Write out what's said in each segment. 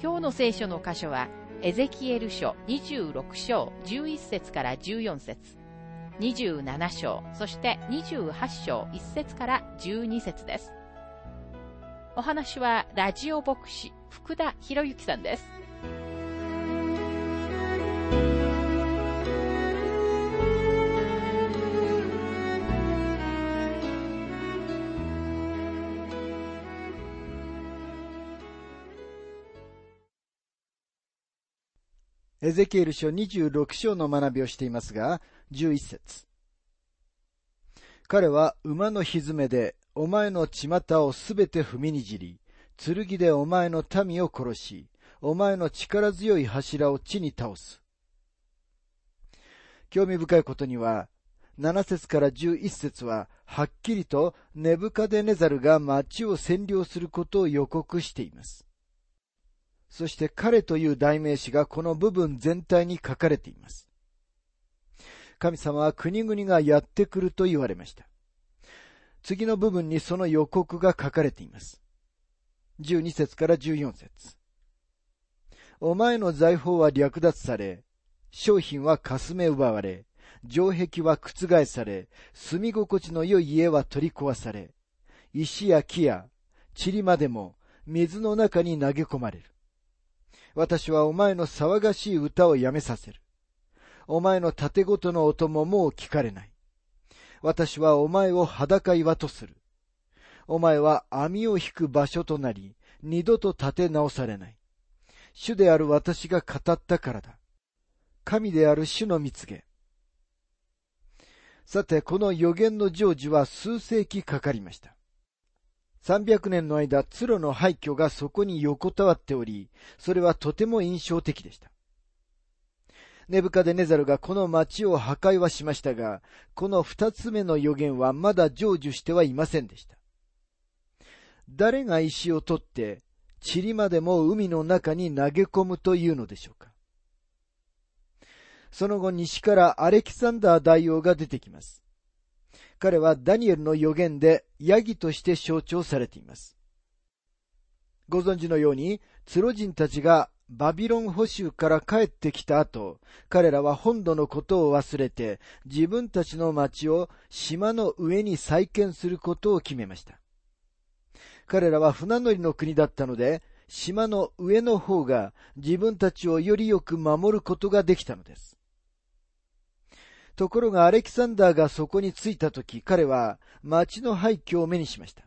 今日の聖書の箇所は、エゼキエル書26章11節から14節27章、そして28章1節から12節です。お話はラジオ牧師福田博之さんです。エゼキエル書26章の学びをしていますが、11節彼は馬のひずめで、お前の血股をすべて踏みにじり、剣でお前の民を殺し、お前の力強い柱を地に倒す。興味深いことには、7節から11節は、はっきりとネブカデネザルが町を占領することを予告しています。そして彼という代名詞がこの部分全体に書かれています。神様は国々がやってくると言われました。次の部分にその予告が書かれています。12節から14節お前の財宝は略奪され、商品はかすめ奪われ、城壁は覆され、住み心地の良い家は取り壊され、石や木や塵までも水の中に投げ込まれる。私はお前の騒がしい歌をやめさせる。お前の盾ごとの音ももう聞かれない。私はお前を裸岩とする。お前は網を引く場所となり、二度と立て直されない。主である私が語ったからだ。神である主の蜜げ。さて、この予言の成就は数世紀かかりました。300年の間、鶴の廃墟がそこに横たわっており、それはとても印象的でした。ネブカデネザルがこの町を破壊はしましたが、この二つ目の予言はまだ成就してはいませんでした。誰が石を取って、塵までも海の中に投げ込むというのでしょうか。その後西からアレキサンダー大王が出てきます。彼はダニエルの予言でヤギとして象徴されています。ご存知のように、ツロ人たちがバビロン捕囚から帰ってきた後、彼らは本土のことを忘れて、自分たちの町を島の上に再建することを決めました。彼らは船乗りの国だったので、島の上の方が自分たちをよりよく守ることができたのです。ところがアレキサンダーがそこに着いたとき、彼は町の廃墟を目にしました。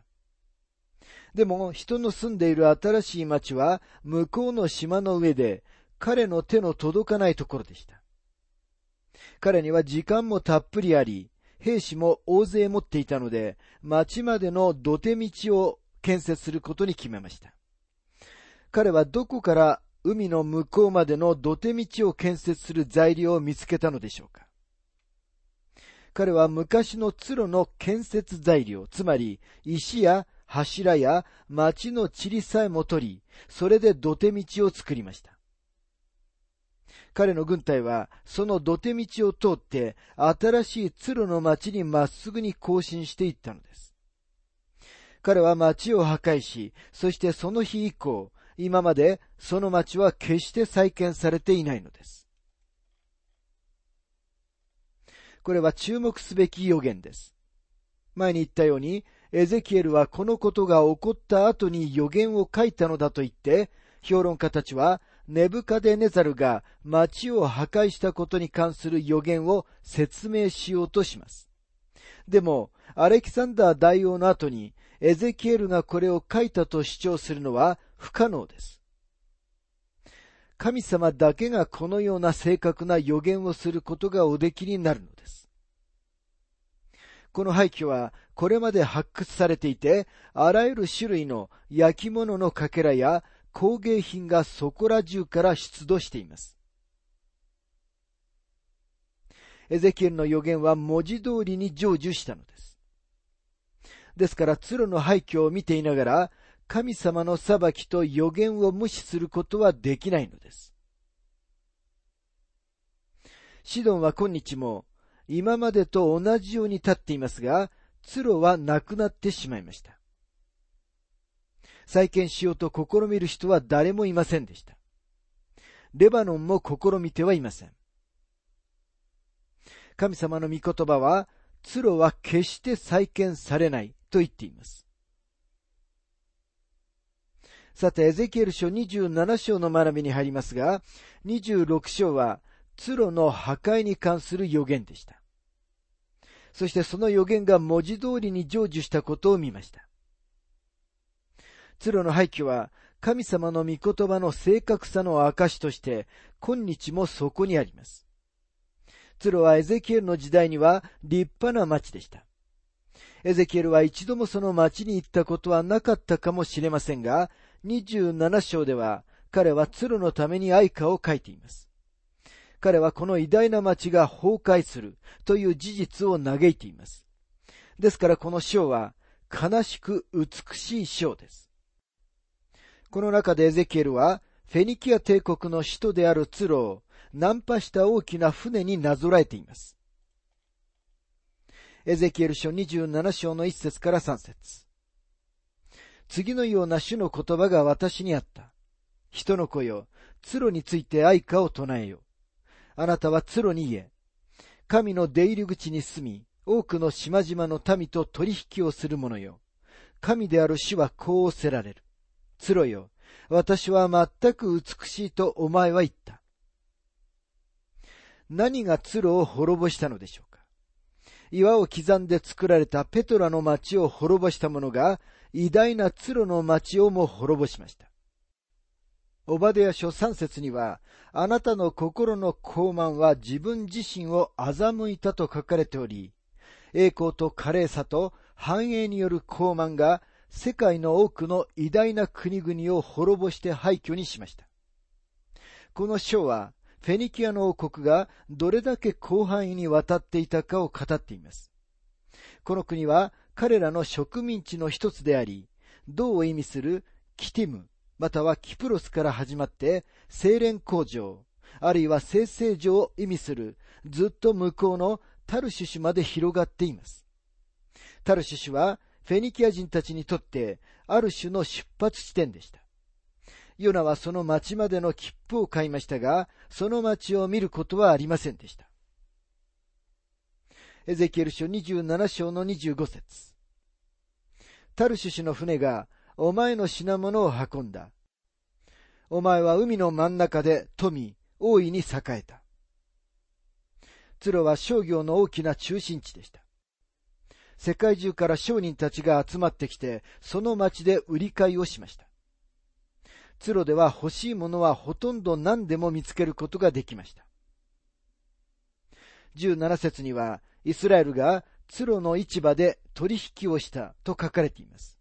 でも、人の住んでいる新しい町は、向こうの島の上で、彼の手の届かないところでした。彼には時間もたっぷりあり、兵士も大勢持っていたので、町までの土手道を建設することに決めました。彼はどこから海の向こうまでの土手道を建設する材料を見つけたのでしょうか彼は昔の鶴の建設材料、つまり石や柱や町の塵さえも取り、それで土手道を作りました。彼の軍隊はその土手道を通って新しい鶴の町にまっすぐに行進していったのです。彼は町を破壊し、そしてその日以降、今までその町は決して再建されていないのです。これは注目すべき予言です。前に言ったように、エゼキエルはこのことが起こった後に予言を書いたのだと言って、評論家たちは、ネブカデネザルが町を破壊したことに関する予言を説明しようとします。でも、アレキサンダー大王の後に、エゼキエルがこれを書いたと主張するのは不可能です。神様だけがこのような正確な予言をすることがおできになるのです。この廃墟はこれまで発掘されていて、あらゆる種類の焼き物のかけらや工芸品がそこら中から出土しています。エゼキエルの予言は文字通りに成就したのです。ですから、鶴の廃墟を見ていながら、神様の裁きと予言を無視することはできないのです。シドンは今日も今までと同じように立っていますが、鶴はなくなってしまいました。再建しようと試みる人は誰もいませんでした。レバノンも試みてはいません。神様の御言葉は、鶴は決して再建されないと言っています。さて、エゼキエル書27章の学びに入りますが、26章は、鶴の破壊に関する予言でした。そしてその予言が文字通りに成就したことを見ました。鶴の廃墟は神様の御言葉の正確さの証として、今日もそこにあります。鶴はエゼキエルの時代には立派な町でした。エゼキエルは一度もその町に行ったことはなかったかもしれませんが、27章では彼は鶴のために愛歌を書いています。彼はこの偉大な町が崩壊するという事実を嘆いています。ですからこの章は悲しく美しい章です。この中でエゼキエルは、フェニキア帝国の首都であるツロを、ナンパした大きな船になぞらえています。エゼキエル書27章の1節から3節次のような種の言葉が私にあった。人の子よ、ツロについて愛歌を唱えよ。あなたはツロに言え。神の出入り口に住み、多くの島々の民と取引をする者よ。神である主はこうおせられる。ツロよ、私は全く美しいとお前は言った。何がツロを滅ぼしたのでしょうか岩を刻んで作られたペトラの町を滅ぼした者が、偉大なツロの町をも滅ぼしました。オバデヤ書三節には、あなたの心の傲慢は自分自身を欺いたと書かれており、栄光と華麗さと繁栄による傲慢が世界の多くの偉大な国々を滅ぼして廃墟にしました。この章は、フェニキアの王国がどれだけ広範囲にわたっていたかを語っています。この国は彼らの植民地の一つであり、銅を意味するキティム、またはキプロスから始まって精錬工場、あるいは生成所を意味するずっと向こうのタルシュシュまで広がっています。タルシュシュはフェニキア人たちにとってある種の出発地点でした。ヨナはその町までの切符を買いましたが、その町を見ることはありませんでした。エゼキエル書27章の25節タルシュ氏の船がお前の品物を運んだ。お前は海の真ん中で富、大いに栄えた。ツロは商業の大きな中心地でした。世界中から商人たちが集まってきて、その町で売り買いをしました。ツロでは欲しいものはほとんど何でも見つけることができました。17節には、イスラエルがツロの市場で取引をしたと書かれています。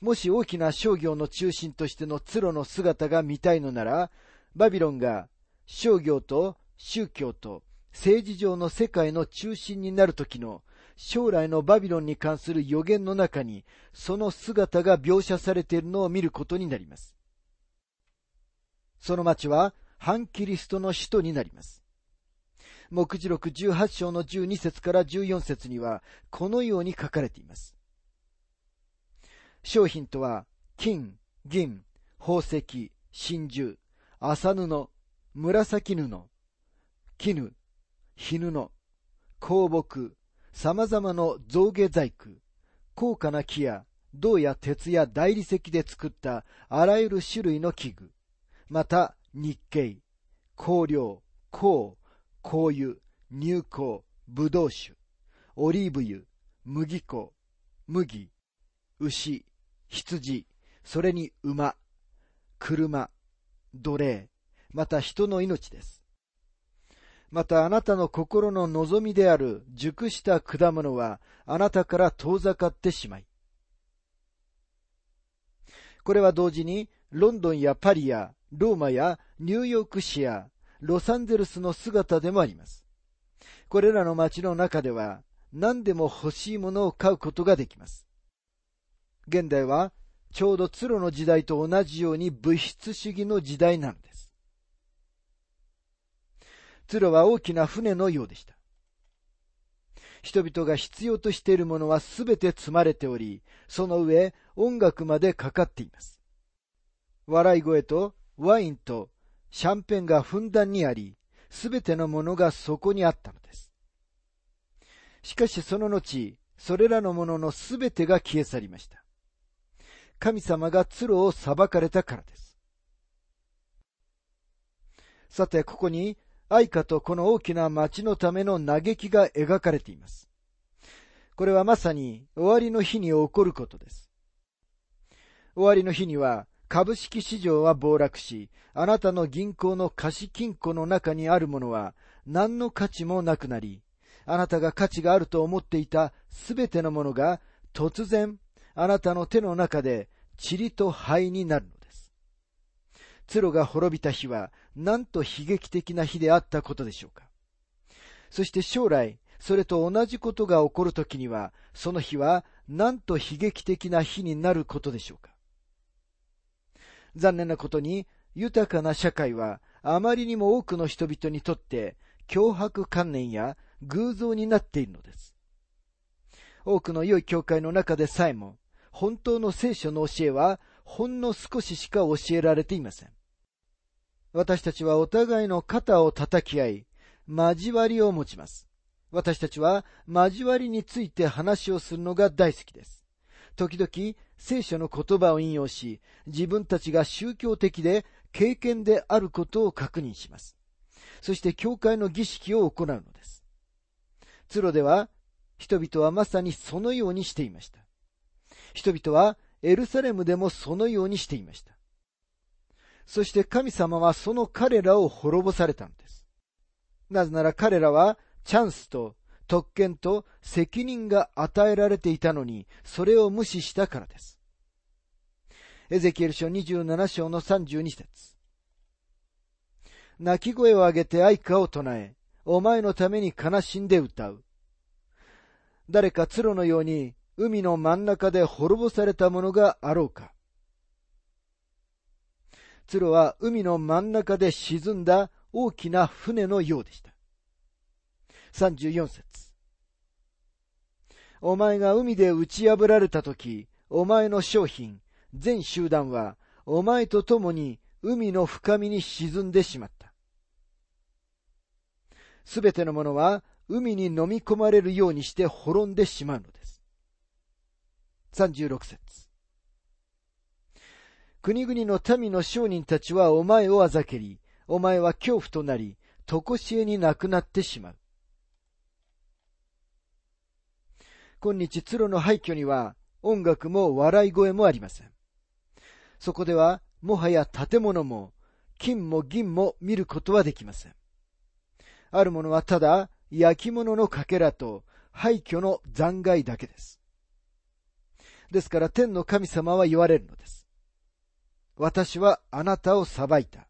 もし大きな商業の中心としてのツロの姿が見たいのなら、バビロンが商業と宗教と政治上の世界の中心になる時の将来のバビロンに関する予言の中に、その姿が描写されているのを見ることになります。その町は、反キリストの首都になります。目次録18章の12節から14節には、このように書かれています。商品とは、金、銀、宝石、真珠、麻布、紫布、絹、絹、香木、様々な造形細工、高価な木や銅や鉄や大理石で作ったあらゆる種類の器具、また日系、香料、香、香油、乳香、ブドウ酒、オリーブ油、麦粉、麦、牛、羊、それに馬、車、奴隷、また人の命です。またあなたの心の望みである熟した果物はあなたから遠ざかってしまい。これは同時にロンドンやパリやローマやニューヨーク市やロサンゼルスの姿でもあります。これらの街の中では何でも欲しいものを買うことができます。現代はちょうどツロの時代と同じように物質主義の時代なのです。ツロは大きな船のようでした。人々が必要としているものはすべて積まれており、その上、音楽までかかっています。笑い声とワインとシャンペンがふんだんにあり、すべてのものがそこにあったのです。しかしその後、それらのもののすべてが消え去りました。神様が鶴を裁かれたからです。さて、ここに愛花とこの大きな町のための嘆きが描かれています。これはまさに終わりの日に起こることです。終わりの日には株式市場は暴落し、あなたの銀行の貸金庫の中にあるものは何の価値もなくなり、あなたが価値があると思っていたすべてのものが突然あなたの手の中で塵と灰になるのです。鶴が滅びた日はなんと悲劇的な日であったことでしょうか。そして将来、それと同じことが起こるときには、その日はなんと悲劇的な日になることでしょうか。残念なことに、豊かな社会はあまりにも多くの人々にとって脅迫観念や偶像になっているのです。多くの良い教会の中でさえも、本当の聖書の教えはほんの少ししか教えられていません。私たちはお互いの肩を叩き合い、交わりを持ちます。私たちは交わりについて話をするのが大好きです。時々聖書の言葉を引用し、自分たちが宗教的で経験であることを確認します。そして教会の儀式を行うのです。ツロでは人々はまさにそのようにしていました。人々はエルサレムでもそのようにしていました。そして神様はその彼らを滅ぼされたのです。なぜなら彼らはチャンスと特権と責任が与えられていたのに、それを無視したからです。エゼキエル書27章の32節泣き声を上げて愛歌を唱え、お前のために悲しんで歌う。誰か鶴のように海の真ん中で滅ぼされたものがあろうか。鶴は海の真ん中で沈んだ大きな船のようでした。34節お前が海で打ち破られたとき、お前の商品、全集団は、お前と共に海の深みに沈んでしまった。すべてのものは海に飲み込まれるようにして滅んでしまうのです。36節国々の民の商人たちはお前をあざけり、お前は恐怖となり、とこしえになくなってしまう。今日、鶴の廃墟には音楽も笑い声もありません。そこでは、もはや建物も、金も銀も見ることはできません。あるものはただ、焼き物のかけらと廃墟の残骸だけです。ですから天の神様は言われるのです。私はあなたを裁いた。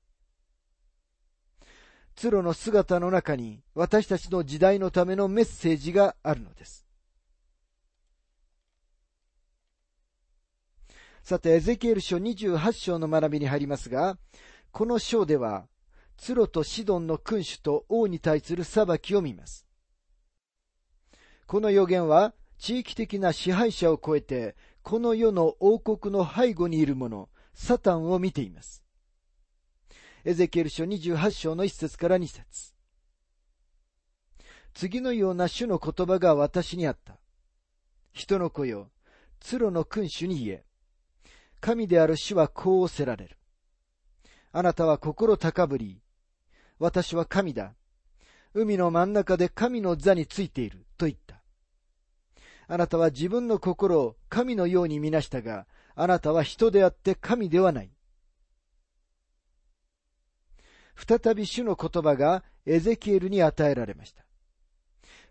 鶴の姿の中に私たちの時代のためのメッセージがあるのです。さて、エゼキエル書28章の学びに入りますが、この章では、ツロとシドンの君主と王に対する裁きを見ます。この予言は、地域的な支配者を超えて、この世の王国の背後にいる者、サタンを見ています。エゼキエル書28章の1節から2節次のような主の言葉が私にあった。人の子よ、ツロの君主に言え。神である主はこうおせられる。あなたは心高ぶり、私は神だ。海の真ん中で神の座についている、と言った。あなたは自分の心を神のように見なしたが、あなたは人であって神ではない。再び主の言葉がエゼキエルに与えられました。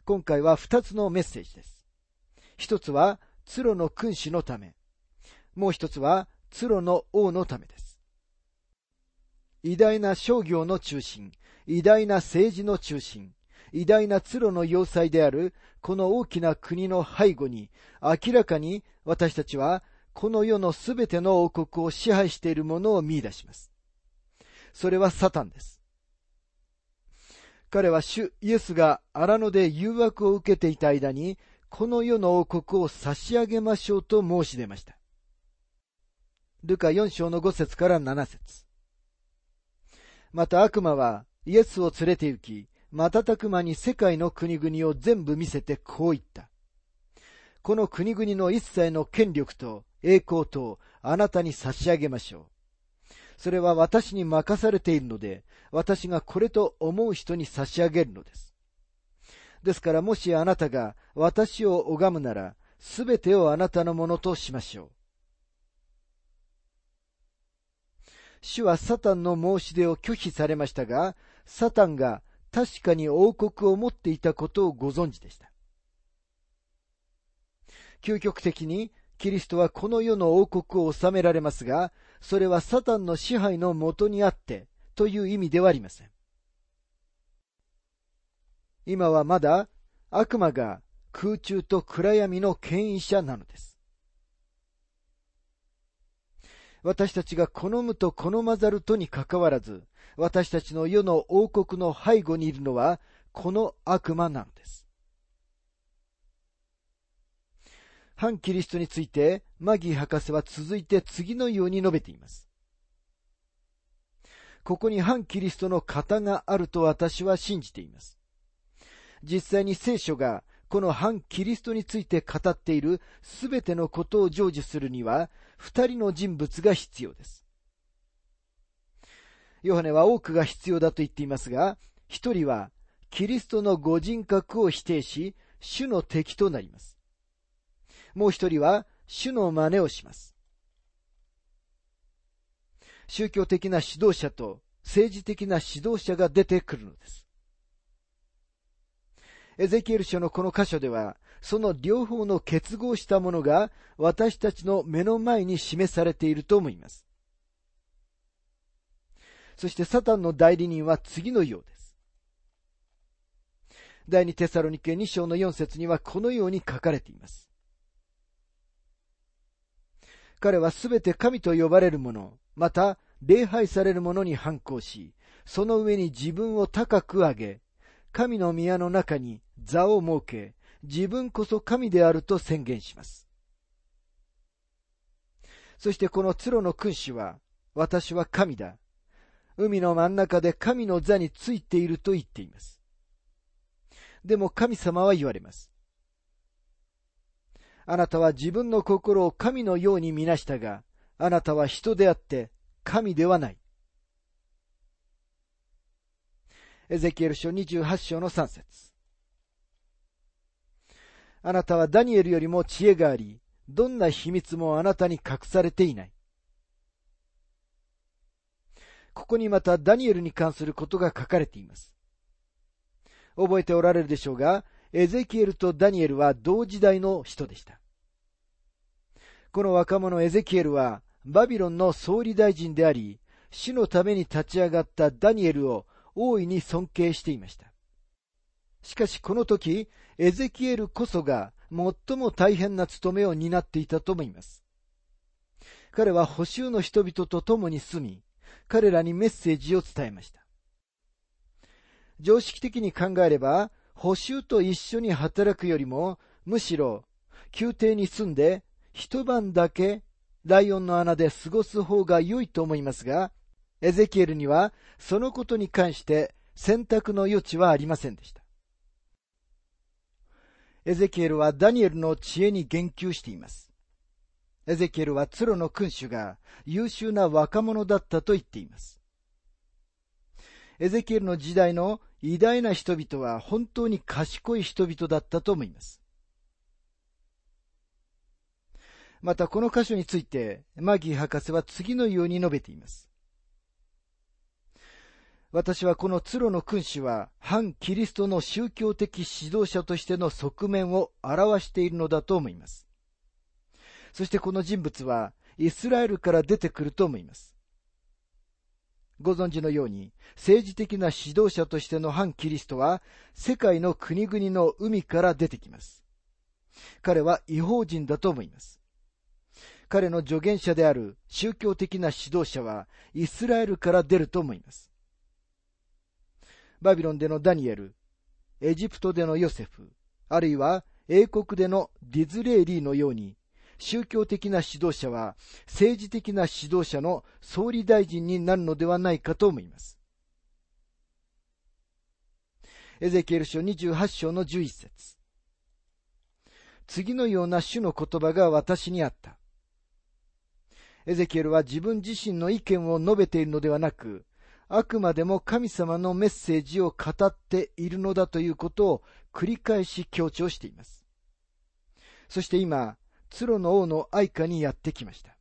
今回は二つのメッセージです。一つは、ツロの君主のため。もう一つは、ツロの王のためです。偉大な商業の中心、偉大な政治の中心、偉大なツロの要塞であるこの大きな国の背後に明らかに私たちはこの世のすべての王国を支配しているものを見出します。それはサタンです。彼は主イエスが荒野で誘惑を受けていた間に、この世の王国を差し上げましょうと申し出ました。ルカ4章の5節から7節また悪魔はイエスを連れて行き、瞬く間に世界の国々を全部見せてこう言った。この国々の一切の権力と栄光とあなたに差し上げましょう。それは私に任されているので、私がこれと思う人に差し上げるのです。ですからもしあなたが私を拝むなら、すべてをあなたのものとしましょう。主はサタンの申し出を拒否されましたが、サタンが確かに王国を持っていたことをご存知でした。究極的にキリストはこの世の王国を治められますが、それはサタンの支配のもとにあってという意味ではありません。今はまだ悪魔が空中と暗闇の権威者なのです。私たちが好むと好まざるとにかかわらず、私たちの世の王国の背後にいるのは、この悪魔なのです。反キリストについて、マギー博士は続いて次のように述べています。ここに反キリストの型があると私は信じています。実際に聖書がこの反キリストについて語っているすべてのことを成就するには、二人の人物が必要です。ヨハネは多くが必要だと言っていますが、一人はキリストのご人格を否定し、主の敵となります。もう一人は主の真似をします。宗教的な指導者と政治的な指導者が出てくるのです。エゼキエル書のこの箇所では、その両方の結合したものが私たちの目の前に示されていると思います。そしてサタンの代理人は次のようです。第二テサロニケ2章の4節にはこのように書かれています。彼はすべて神と呼ばれるもの、また礼拝されるものに反抗し、その上に自分を高く上げ、神の宮の中に座を設け、自分こそ神であると宣言します。そしてこの鶴の君主は、私は神だ。海の真ん中で神の座についていると言っています。でも神様は言われます。あなたは自分の心を神のように見なしたが、あなたは人であって神ではない。エゼキエル書28章の3節あなたはダニエルよりも知恵があり、どんな秘密もあなたに隠されていない。ここにまたダニエルに関することが書かれています。覚えておられるでしょうが、エゼキエルとダニエルは同時代の人でした。この若者エゼキエルはバビロンの総理大臣であり、主のために立ち上がったダニエルを大いに尊敬していました。しかしこの時、エゼキエルこそが最も大変な務めを担っていたと思います。彼は補修の人々と共に住み、彼らにメッセージを伝えました。常識的に考えれば、補修と一緒に働くよりも、むしろ、宮廷に住んで、一晩だけライオンの穴で過ごす方が良いと思いますが、エゼキエルにはそのことに関して選択の余地はありませんでした。エゼキエルはダニエルの知恵に言及しています。エゼキエルはツロの君主が優秀な若者だったと言っています。エゼキエルの時代の偉大な人々は本当に賢い人々だったと思います。またこの箇所について、マギー博士は次のように述べています。私はこのツロの君主は反キリストの宗教的指導者としての側面を表しているのだと思います。そしてこの人物はイスラエルから出てくると思います。ご存知のように、政治的な指導者としての反キリストは、世界の国々の海から出てきます。彼は違法人だと思います。彼の助言者である宗教的な指導者は、イスラエルから出ると思います。バビロンでのダニエル、エジプトでのヨセフ、あるいは英国でのディズレーリーのように、宗教的な指導者は政治的な指導者の総理大臣になるのではないかと思います。エゼキエル書28章の11節次のような主の言葉が私にあった。エゼキエルは自分自身の意見を述べているのではなく、あくまでも神様のメッセージを語っているのだということを繰り返し強調しています。そして今、ツロの王の愛花にやってきました。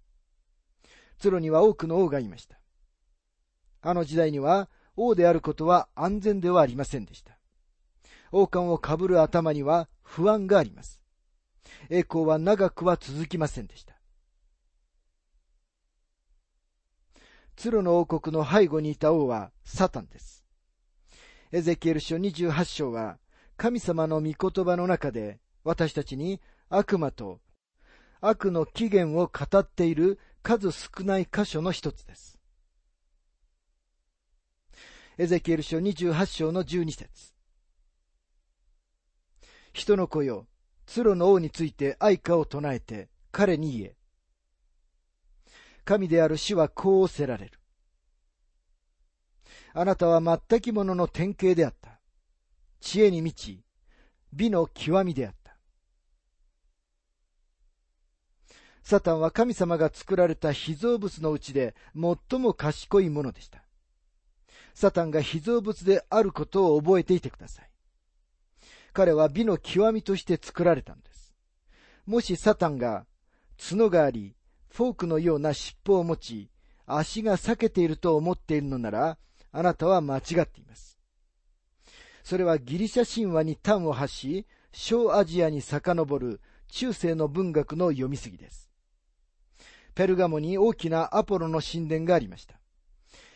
ツロには多くの王がいました。あの時代には王であることは安全ではありませんでした。王冠をかぶる頭には不安があります。栄光は長くは続きませんでした。ツロの王国の背後にいた王はサタンです。エゼキエル書28章は神様の御言葉の中で私たちに悪魔と悪の起源を語っている数少ない箇所の一つです。エゼキエル書28章の12節人の子よ、鶴の王について愛歌を唱えて彼に言え。神である主はこうおせられる。あなたは全き者の典型であった。知恵に満ち、美の極みであった。サタンは神様が作られた被造物のうちで最も賢いものでした。サタンが被造物であることを覚えていてください。彼は美の極みとして作られたんです。もしサタンが角があり、フォークのような尻尾を持ち、足が裂けていると思っているのなら、あなたは間違っています。それはギリシャ神話に端を発し、小アジアに遡る中世の文学の読みすぎです。ペルガモに大きなアポロの神殿がありました。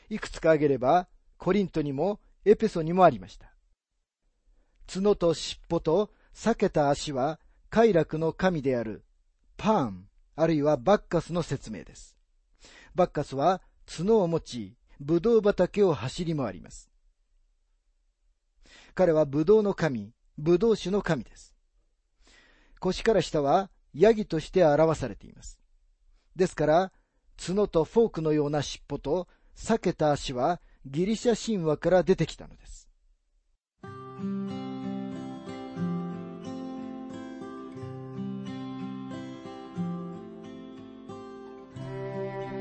いくつか挙げれば、コリントにもエペソにもありました。角と尻尾と裂けた足は快楽の神であるパーン、あるいはバッカスの説明です。バッカスは角を持ち、ブドウ畑を走り回ります。彼はブドウの神、ブドウ酒の神です。腰から下はヤギとして表されています。ですから、角とフォークのような尻尾と裂けた足はギリシャ神話から出てきたのです。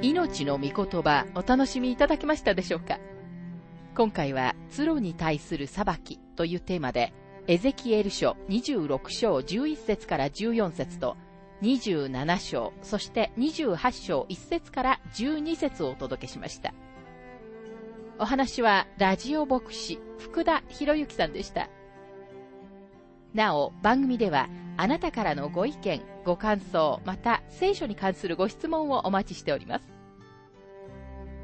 命の御言葉お楽しみいただけましたでしょうか？今回は、ツロに対する裁きというテーマで、エゼキエル書26章11節から14節と、27章、そして28章1節から12節をお届けしました。お話はラジオ牧師福田博之さんでした。なお、番組ではあなたからのご意見、ご感想、また聖書に関するご質問をお待ちしております。